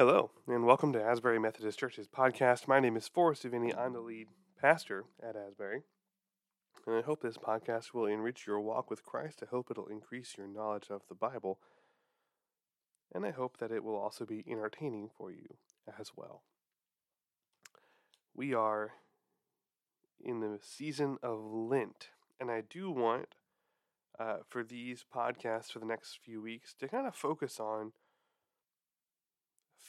Hello, and welcome to Asbury Methodist Church's podcast. My name is Forrest Savini. I'm the lead pastor at Asbury. And I hope this podcast will enrich your walk with Christ. I hope it'll increase your knowledge of the Bible. And I hope that it will also be entertaining for you as well. We are in the season of Lent, and I do want uh, for these podcasts for the next few weeks to kind of focus on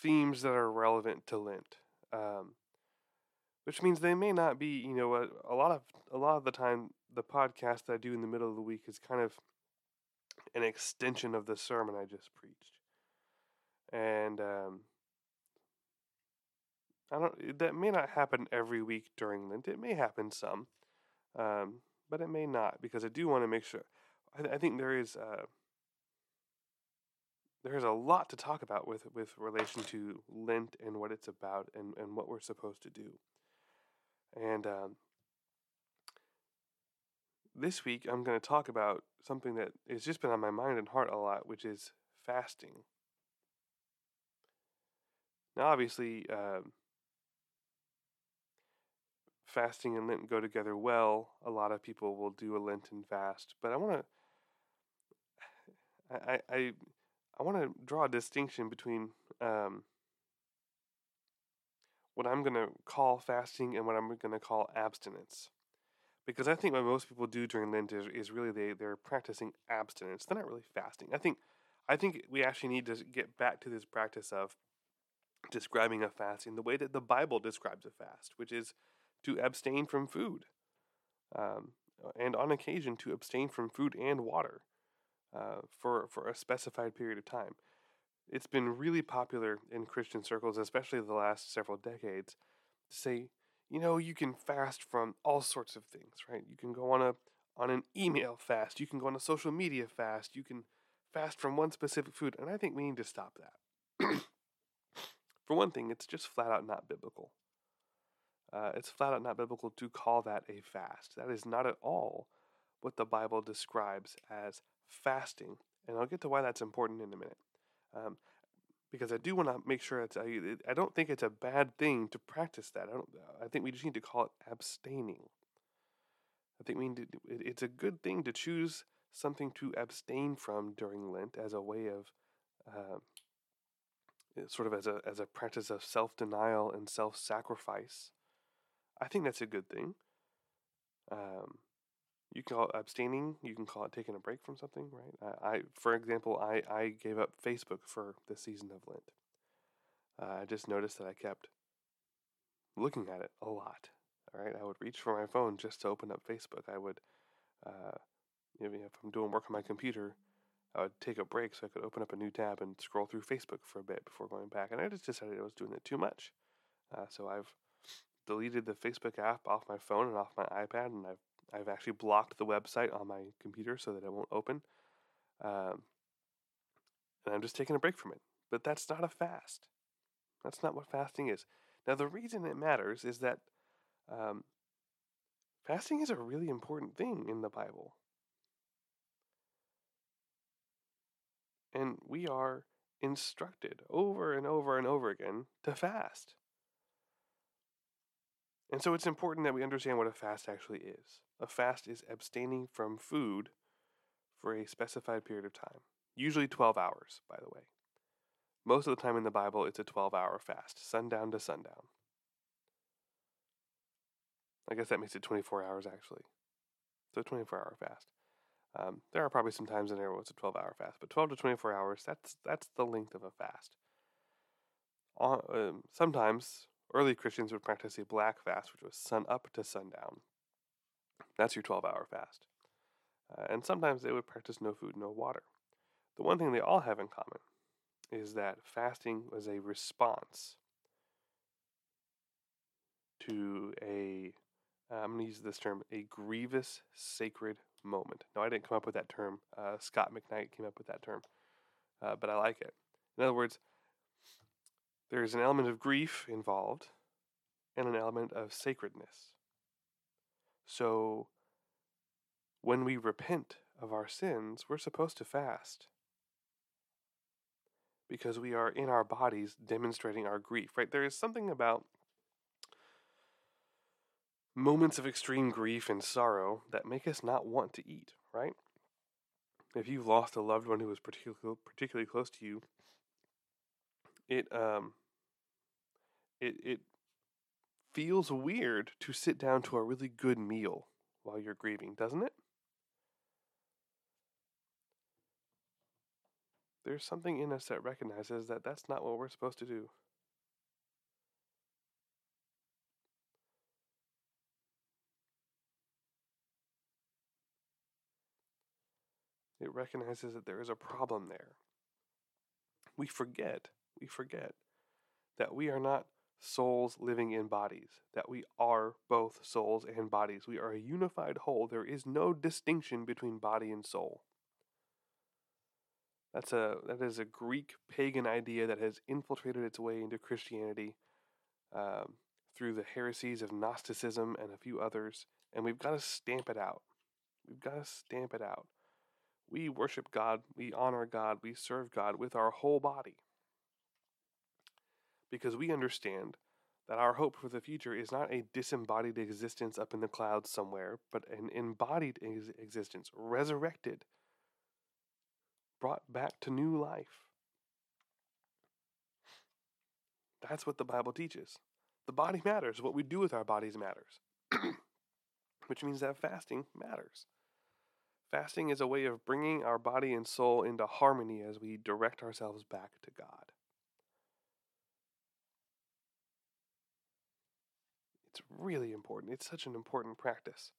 themes that are relevant to Lent. Um, which means they may not be, you know, a, a lot of a lot of the time the podcast that I do in the middle of the week is kind of an extension of the sermon I just preached, and um, I don't. That may not happen every week during Lent. It may happen some, um, but it may not because I do want to make sure. I, I think there is. Uh, there's a lot to talk about with with relation to Lent and what it's about and, and what we're supposed to do. And um, this week I'm going to talk about something that has just been on my mind and heart a lot, which is fasting. Now, obviously, um, fasting and Lent go together well. A lot of people will do a Lenten fast, but I want to. I, I I want to draw a distinction between um, what I'm going to call fasting and what I'm going to call abstinence. Because I think what most people do during Lent is, is really they, they're practicing abstinence. They're not really fasting. I think I think we actually need to get back to this practice of describing a fast in the way that the Bible describes a fast, which is to abstain from food, um, and on occasion to abstain from food and water uh, for for a specified period of time. It's been really popular in Christian circles, especially the last several decades, to say, you know, you can fast from all sorts of things, right? You can go on a on an email fast, you can go on a social media fast, you can fast from one specific food, and I think we need to stop that. for one thing, it's just flat out not biblical. Uh, it's flat out not biblical to call that a fast. That is not at all what the Bible describes as fasting, and I'll get to why that's important in a minute. Um, because I do want to make sure it's, I, I don't think it's a bad thing to practice that. I don't. I think we just need to call it abstaining. I think we need to, it's a good thing to choose something to abstain from during Lent as a way of, uh, sort of as a as a practice of self denial and self sacrifice. I think that's a good thing. Um, you can call it abstaining. You can call it taking a break from something, right? I, I for example, I, I gave up Facebook for the season of Lent. Uh, I just noticed that I kept looking at it a lot. All right, I would reach for my phone just to open up Facebook. I would, uh, you know, if I'm doing work on my computer, I would take a break so I could open up a new tab and scroll through Facebook for a bit before going back. And I just decided I was doing it too much. Uh, so I've deleted the Facebook app off my phone and off my iPad, and I've I've actually blocked the website on my computer so that it won't open. Um, and I'm just taking a break from it. But that's not a fast. That's not what fasting is. Now, the reason it matters is that um, fasting is a really important thing in the Bible. And we are instructed over and over and over again to fast. And so it's important that we understand what a fast actually is. A fast is abstaining from food for a specified period of time, usually 12 hours, by the way. Most of the time in the Bible, it's a 12 hour fast, sundown to sundown. I guess that makes it 24 hours actually. So 24 hour fast. Um, there are probably some times in there where it's a 12 hour fast, but 12 to 24 hours, that's, that's the length of a fast. Uh, um, sometimes early Christians would practice a black fast, which was sun up to sundown. That's your 12 hour fast. Uh, and sometimes they would practice no food, no water. The one thing they all have in common is that fasting was a response to a, am going to use this term, a grievous sacred moment. No, I didn't come up with that term. Uh, Scot McKnight came up with that term, uh, but I like it. In other words, there is an element of grief involved and an element of sacredness. So, when we repent of our sins, we're supposed to fast. because we are in our bodies demonstrating our grief, right? There is something about moments of extreme grief and sorrow that make us not want to eat, right? If you've lost a loved one who was particularly particularly close to you, it um it it feels weird to sit down to a really good meal while you're grieving, doesn't it? There's something in us that recognizes that that's not what we're supposed to do. It recognizes that there is a problem there. We forget, we forget that we are not souls living in bodies, that we are both souls and bodies. We are a unified whole. There is no distinction between body and soul. That's a that is a Greek pagan idea that has infiltrated its way into Christianity um, through the heresies of Gnosticism and a few others, and we've got to stamp it out. We've got to stamp it out. We worship God, we honor God, we serve God with our whole body. Because we understand that our hope for the future is not a disembodied existence up in the clouds somewhere, but an embodied ex- existence, resurrected brought back to new life. That's what the Bible teaches. The body matters. What we do with our bodies matters. Which means that fasting matters. Fasting is a way of bringing our body and soul into harmony as we direct ourselves back to God. It's really important. It's such an important practice.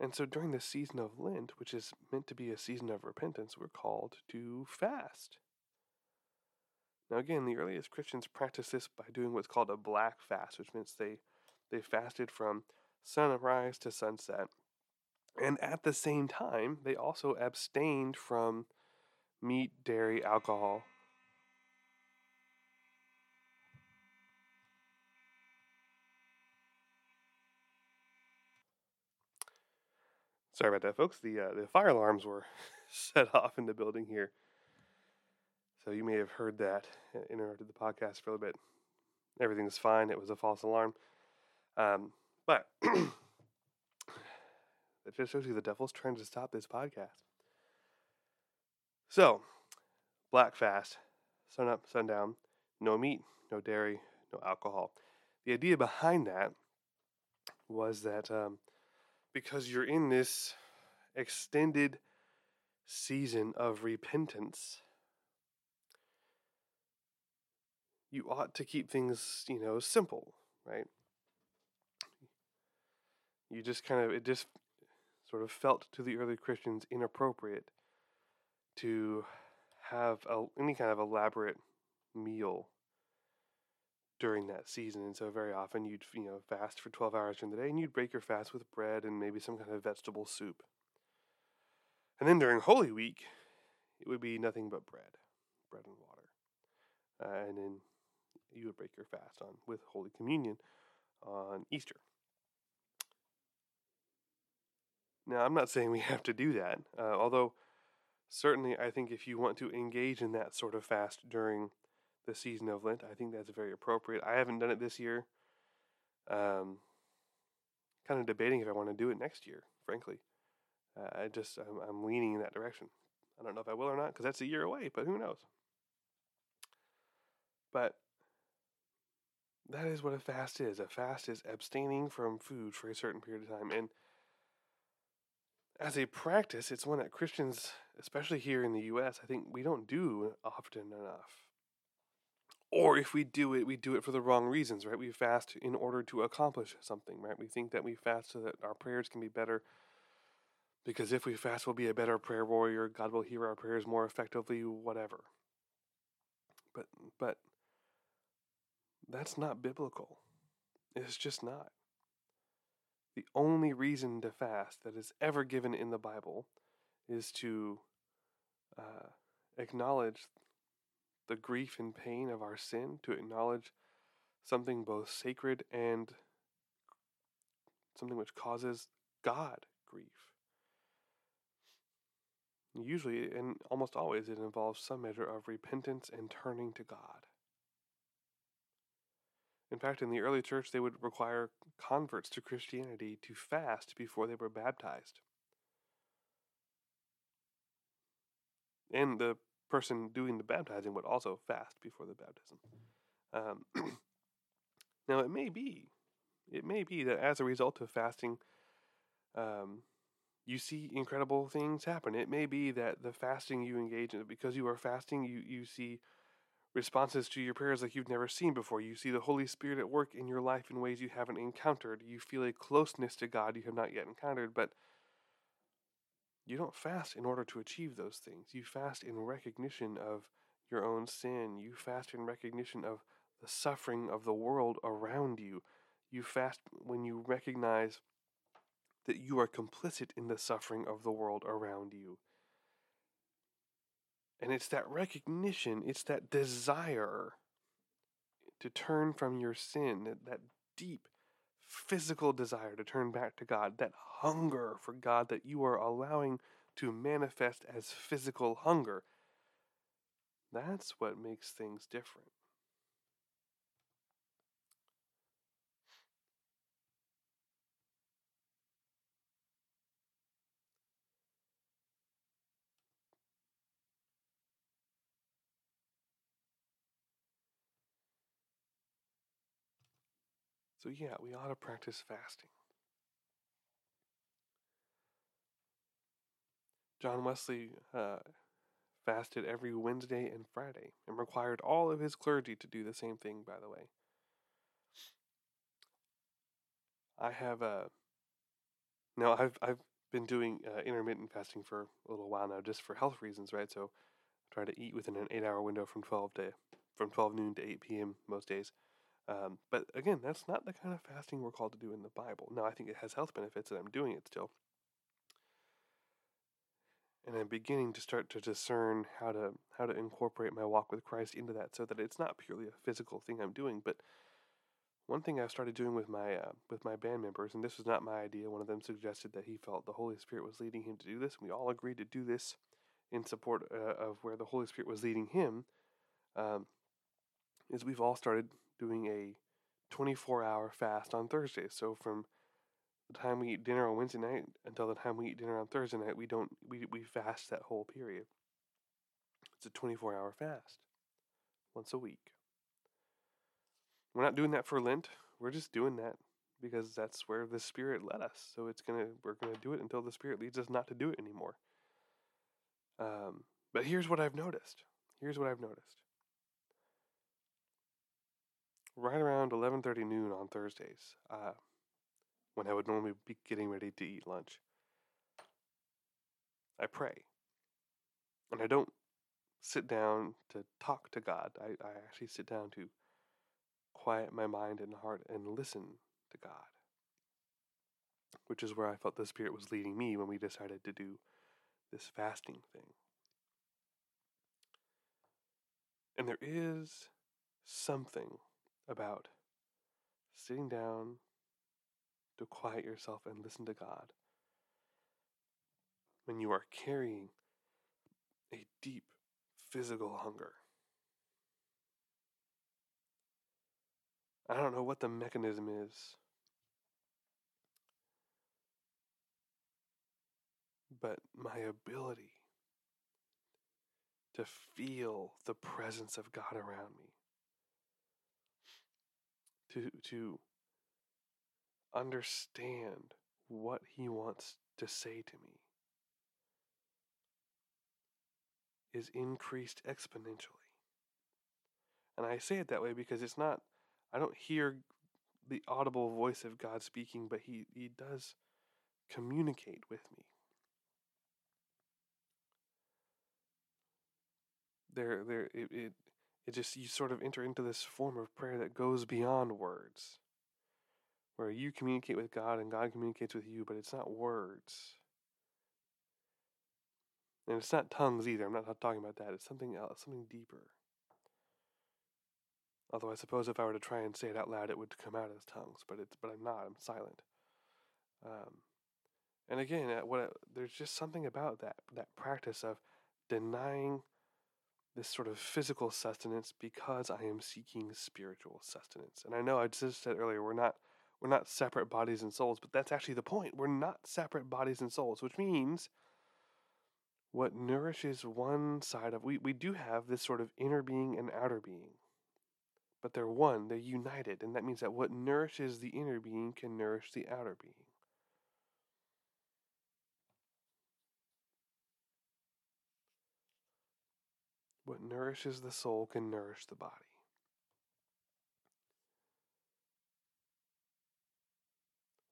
And so during the season of Lent, which is meant to be a season of repentance, we're called to fast. Now, again, the earliest Christians practiced this by doing what's called a black fast, which means they, they fasted from sunrise to sunset. And at the same time, they also abstained from meat, dairy, alcohol, Sorry about that, folks. The uh, the fire alarms were set off in the building here, so you may have heard that interrupted the podcast for a little bit. Everything's fine. It was a false alarm, um, but it just shows you the devil's trying to stop this podcast. So, black fast, sun up, sundown, no meat, no dairy, no alcohol. The idea behind that was that um, because you're in this extended season of repentance. You ought to keep things, you know, simple, right? You just kind of, it just sort of felt to the early Christians inappropriate to have a, any kind of elaborate meal during that season. And so very often you'd, you know, fast for 12 hours during the day and you'd break your fast with bread and maybe some kind of vegetable soup. And then during Holy Week, it would be nothing but bread, bread and water. Uh, and then you would break your fast on with Holy Communion on Easter. Now, I'm not saying we have to do that, uh, although certainly I think if you want to engage in that sort of fast during the season of Lent. I think that's very appropriate. I haven't done it this year. Um, kind of debating if I want to do it next year, frankly. Uh, I just, I'm, I'm leaning in that direction. I don't know if I will or not because that's a year away, but who knows? But that is what a fast is. A fast is abstaining from food for a certain period of time. And as a practice, it's one that Christians, especially here in the U.S., I think we don't do often enough. Or if we do it, we do it for the wrong reasons, right? We fast in order to accomplish something, right? We think that we fast so that our prayers can be better. Because if we fast, we'll be a better prayer warrior. God will hear our prayers more effectively, whatever. But but that's not biblical. It's just not. The only reason to fast that is ever given in the Bible is to uh, acknowledge the grief and pain of our sin, to acknowledge something both sacred and something which causes God grief. Usually, and almost always, it involves some measure of repentance and turning to God. In fact, in the early church, they would require converts to Christianity to fast before they were baptized. And the person doing the baptizing would also fast before the baptism. Um, now, it may be, it may be that as a result of fasting, um, you see incredible things happen. It may be that the fasting you engage in, because you are fasting, you, you see responses to your prayers like you've never seen before. You see the Holy Spirit at work in your life in ways you haven't encountered. You feel a closeness to God you have not yet encountered, but you don't fast in order to achieve those things. You fast in recognition of your own sin. You fast in recognition of the suffering of the world around you. You fast when you recognize that you are complicit in the suffering of the world around you. And it's that recognition, it's that desire to turn from your sin, that, that deep physical desire to turn back to God, that hunger for God that you are allowing to manifest as physical hunger. That's what makes things different. So, yeah, we ought to practice fasting. John Wesley uh, fasted every Wednesday and Friday and required all of his clergy to do the same thing, by the way. I have uh, now I've I've been doing uh, intermittent fasting for a little while now, just for health reasons, right? So, I try to eat within an eight-hour window from twelve to from twelve noon to eight p.m. most days. Um, but again, that's not the kind of fasting we're called to do in the Bible. Now, I think it has health benefits, and I'm doing it still. And I'm beginning to start to discern how to how to incorporate my walk with Christ into that, so that it's not purely a physical thing I'm doing. But one thing I've started doing with my uh, with my band members, and this was not my idea. One of them suggested that he felt the Holy Spirit was leading him to do this, and we all agreed to do this in support uh, of where the Holy Spirit was leading him. Um, is we've all started doing a 24 hour fast on Thursdays. So from the time we eat dinner on Wednesday night until the time we eat dinner on Thursday night, we don't we we fast that whole period. It's a 24 hour fast once a week. We're not doing that for Lent. We're just doing that because that's where the Spirit led us. So it's gonna we're gonna do it until the Spirit leads us not to do it anymore. Um, but here's what I've noticed. Here's what I've noticed right around 11:30 noon on Thursdays, uh, when I would normally be getting ready to eat lunch. I pray, and I don't sit down to talk to God. I, I actually sit down to quiet my mind and heart and listen to God, which is where I felt the Spirit was leading me when we decided to do this fasting thing. And there is something about sitting down to quiet yourself and listen to God when you are carrying a deep physical hunger. I don't know what the mechanism is. But my ability to feel the presence of God around me to to understand what he wants to say to me is increased exponentially. And I say it that way because it's not I don't hear the audible voice of God speaking, but he he does communicate with me. There there it, it it just you sort of enter into this form of prayer that goes beyond words where you communicate with God and God communicates with you, but it's not words. And it's not tongues either. I'm not talking about that. It's something else, something deeper. Although I suppose if I were to try and say it out loud, it would come out as tongues, but it's but I'm not. I'm silent. Um, and again, uh, what there's just something about that that practice of denying this sort of physical sustenance because I am seeking spiritual sustenance. And I know I just said earlier we're not we're not separate bodies and souls, but that's actually the point. We're not separate bodies and souls, which means what nourishes one side of we, we do have this sort of inner being and outer being. But they're one, they're united, and that means that what nourishes the inner being can nourish the outer being. What nourishes the soul can nourish the body.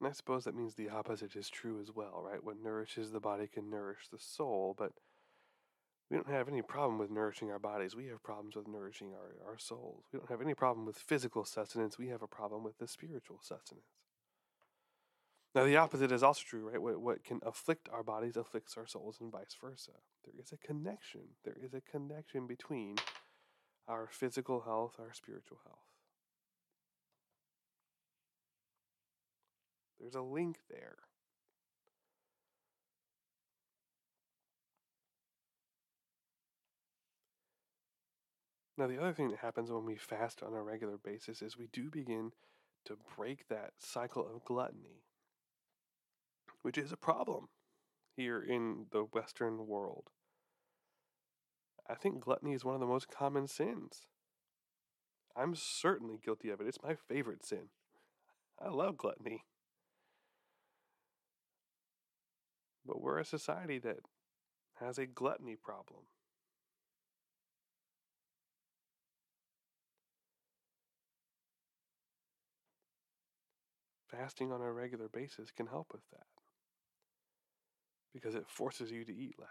And I suppose that means the opposite is true as well, right? What nourishes the body can nourish the soul, but we don't have any problem with nourishing our bodies. We have problems with nourishing our, our souls. We don't have any problem with physical sustenance. We have a problem with the spiritual sustenance. Now, the opposite is also true, right? What, what can afflict our bodies afflicts our souls, and vice versa. There is a connection. There is a connection between our physical health, our spiritual health. There's a link there. Now, the other thing that happens when we fast on a regular basis is we do begin to break that cycle of gluttony which is a problem here in the Western world. I think gluttony is one of the most common sins. I'm certainly guilty of it. It's my favorite sin. I love gluttony. But we're a society that has a gluttony problem. Fasting on a regular basis can help with that because it forces you to eat less.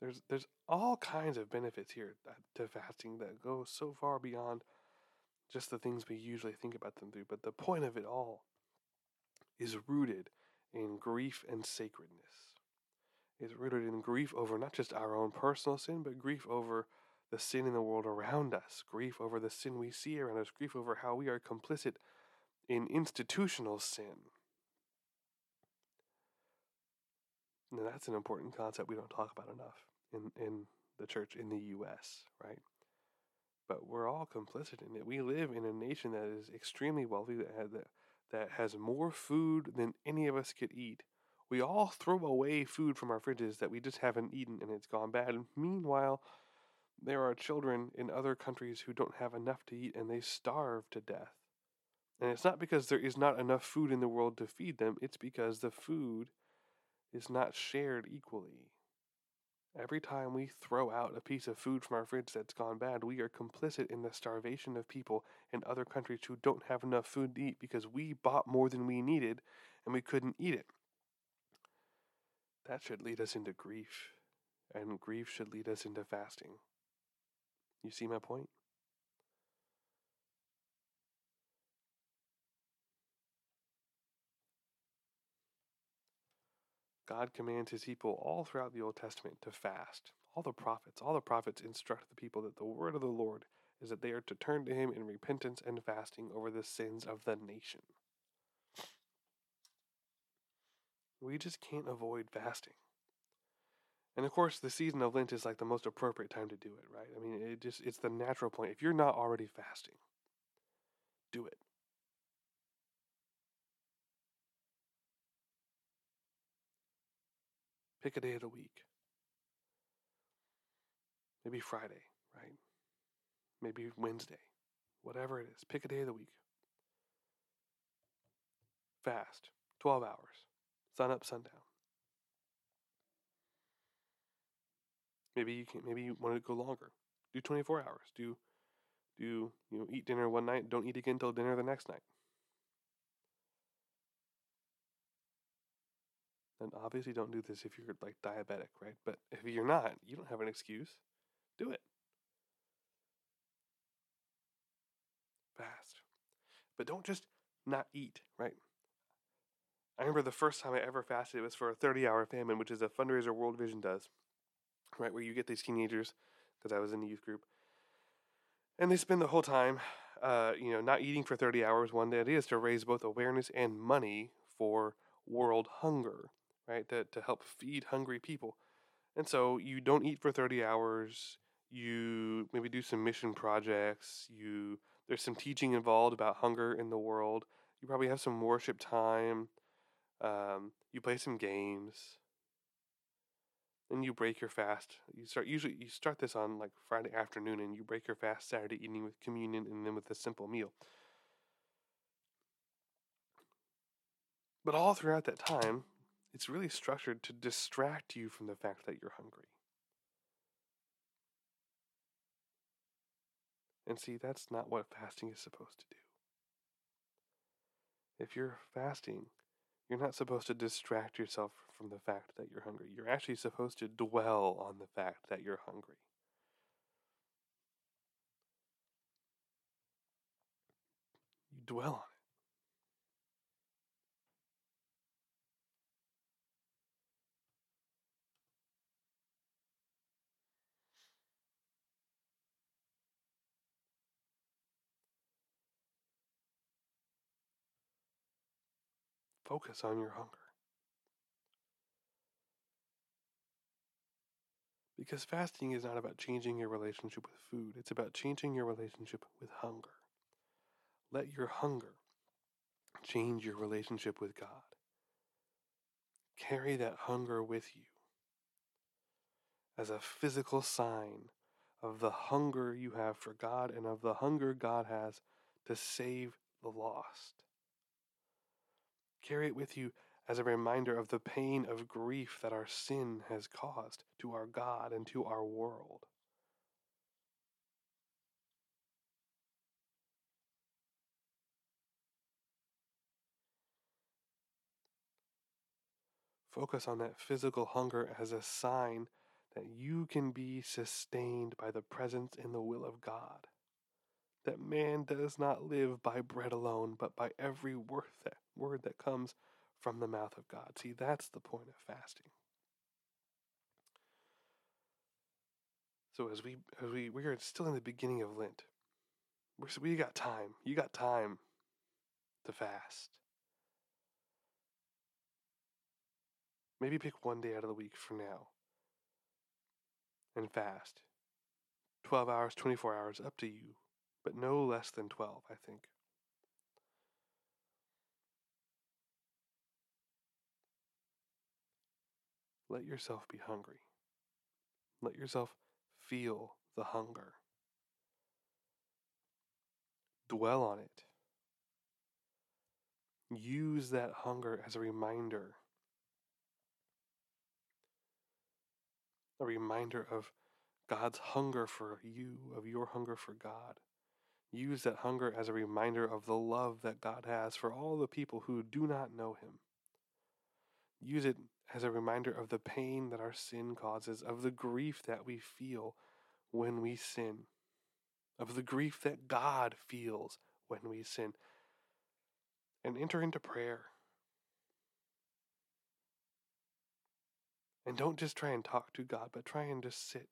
There's there's all kinds of benefits here to fasting that go so far beyond just the things we usually think about them through. But the point of it all is rooted in grief and sacredness. It's rooted in grief over not just our own personal sin, but grief over the sin in the world around us, grief over the sin we see around us, grief over how we are complicit in institutional sin. Now that's an important concept we don't talk about enough in, in the church in the U.S., right? But we're all complicit in it. We live in a nation that is extremely wealthy, that has, that, that has more food than any of us could eat. We all throw away food from our fridges that we just haven't eaten and it's gone bad. Meanwhile, there are children in other countries who don't have enough to eat and they starve to death. And it's not because there is not enough food in the world to feed them, it's because the food is not shared equally. Every time we throw out a piece of food from our fridge that's gone bad, we are complicit in the starvation of people in other countries who don't have enough food to eat because we bought more than we needed and we couldn't eat it. That should lead us into grief, and grief should lead us into fasting. You see my point? God commands his people all throughout the Old Testament to fast. All the prophets, all the prophets instruct the people that the word of the Lord is that they are to turn to him in repentance and fasting over the sins of the nation. We just can't avoid fasting. And of course, the season of Lent is like the most appropriate time to do it, right? I mean, it just it's the natural point. If you're not already fasting, do it. Pick a day of the week. Maybe Friday, right? Maybe Wednesday. Whatever it is. Pick a day of the week. Fast. 12 hours. Sun up, sundown. Maybe you can maybe you want to go longer. Do 24 hours. Do do you know eat dinner one night, don't eat again until dinner the next night. And obviously, don't do this if you're like diabetic, right? But if you're not, you don't have an excuse. Do it. Fast. But don't just not eat, right? I remember the first time I ever fasted, it was for a 30 hour famine, which is a fundraiser World Vision does, right? Where you get these teenagers, because I was in the youth group, And they spend the whole time, uh, you know, not eating for 30 hours. One day it is to raise both awareness and money for world hunger, right? To, to help feed hungry people. And so you don't eat for 30 hours. You maybe do some mission projects. You there's some teaching involved about hunger in the world. You probably have some worship time. Um, you play some games. Then you break your fast. You start usually you start this on like Friday afternoon, and you break your fast Saturday evening with communion, and then with a simple meal. But all throughout that time, it's really structured to distract you from the fact that you're hungry. And see, that's not what fasting is supposed to do. If you're fasting, you're not supposed to distract yourself from the fact that you're hungry. You're actually supposed to dwell on the fact that you're hungry. You dwell on it. Focus on your hunger. Because fasting is not about changing your relationship with food, it's about changing your relationship with hunger. Let your hunger change your relationship with God. Carry that hunger with you as a physical sign of the hunger you have for God and of the hunger God has to save the lost. Carry it with you as a reminder of the pain of grief that our sin has caused to our God and to our world. Focus on that physical hunger as a sign that you can be sustained by the presence and the will of God that man does not live by bread alone, but by every word that, word that comes from the mouth of God. See, that's the point of fasting. So as we as we we are still in the beginning of Lent, we're, we got time. You got time to fast. Maybe pick one day out of the week for now and fast. 12 hours, 24 hours, up to you but no less than 12, I think. Let yourself be hungry. Let yourself feel the hunger. Dwell on it. Use that hunger as a reminder. A reminder of God's hunger for you, of your hunger for God. Use that hunger as a reminder of the love that God has for all the people who do not know Him. Use it as a reminder of the pain that our sin causes, of the grief that we feel when we sin, of the grief that God feels when we sin. And enter into prayer. And don't just try and talk to God, but try and just sit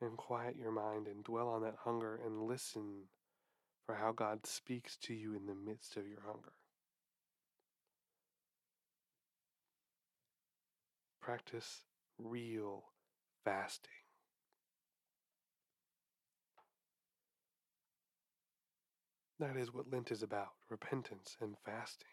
and quiet your mind and dwell on that hunger and listen for how God speaks to you in the midst of your hunger. Practice real fasting. That is what Lent is about repentance and fasting.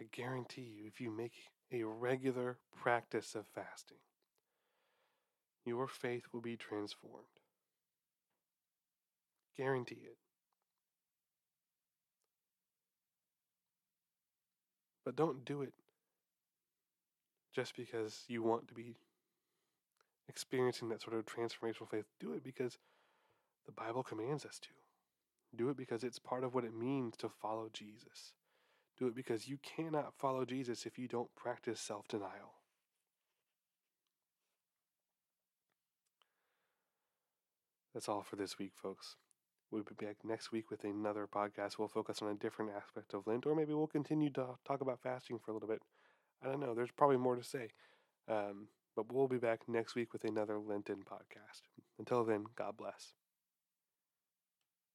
I guarantee you, if you make a regular practice of fasting, your faith will be transformed. Guarantee it. But don't do it just because you want to be experiencing that sort of transformational faith. Do it because the Bible commands us to. Do it because it's part of what it means to follow Jesus. Do it because you cannot follow Jesus if you don't practice self denial. That's all for this week, folks. We'll be back next week with another podcast. We'll focus on a different aspect of Lent, or maybe we'll continue to talk about fasting for a little bit. I don't know. There's probably more to say. Um, but we'll be back next week with another Lenten podcast. Until then, God bless.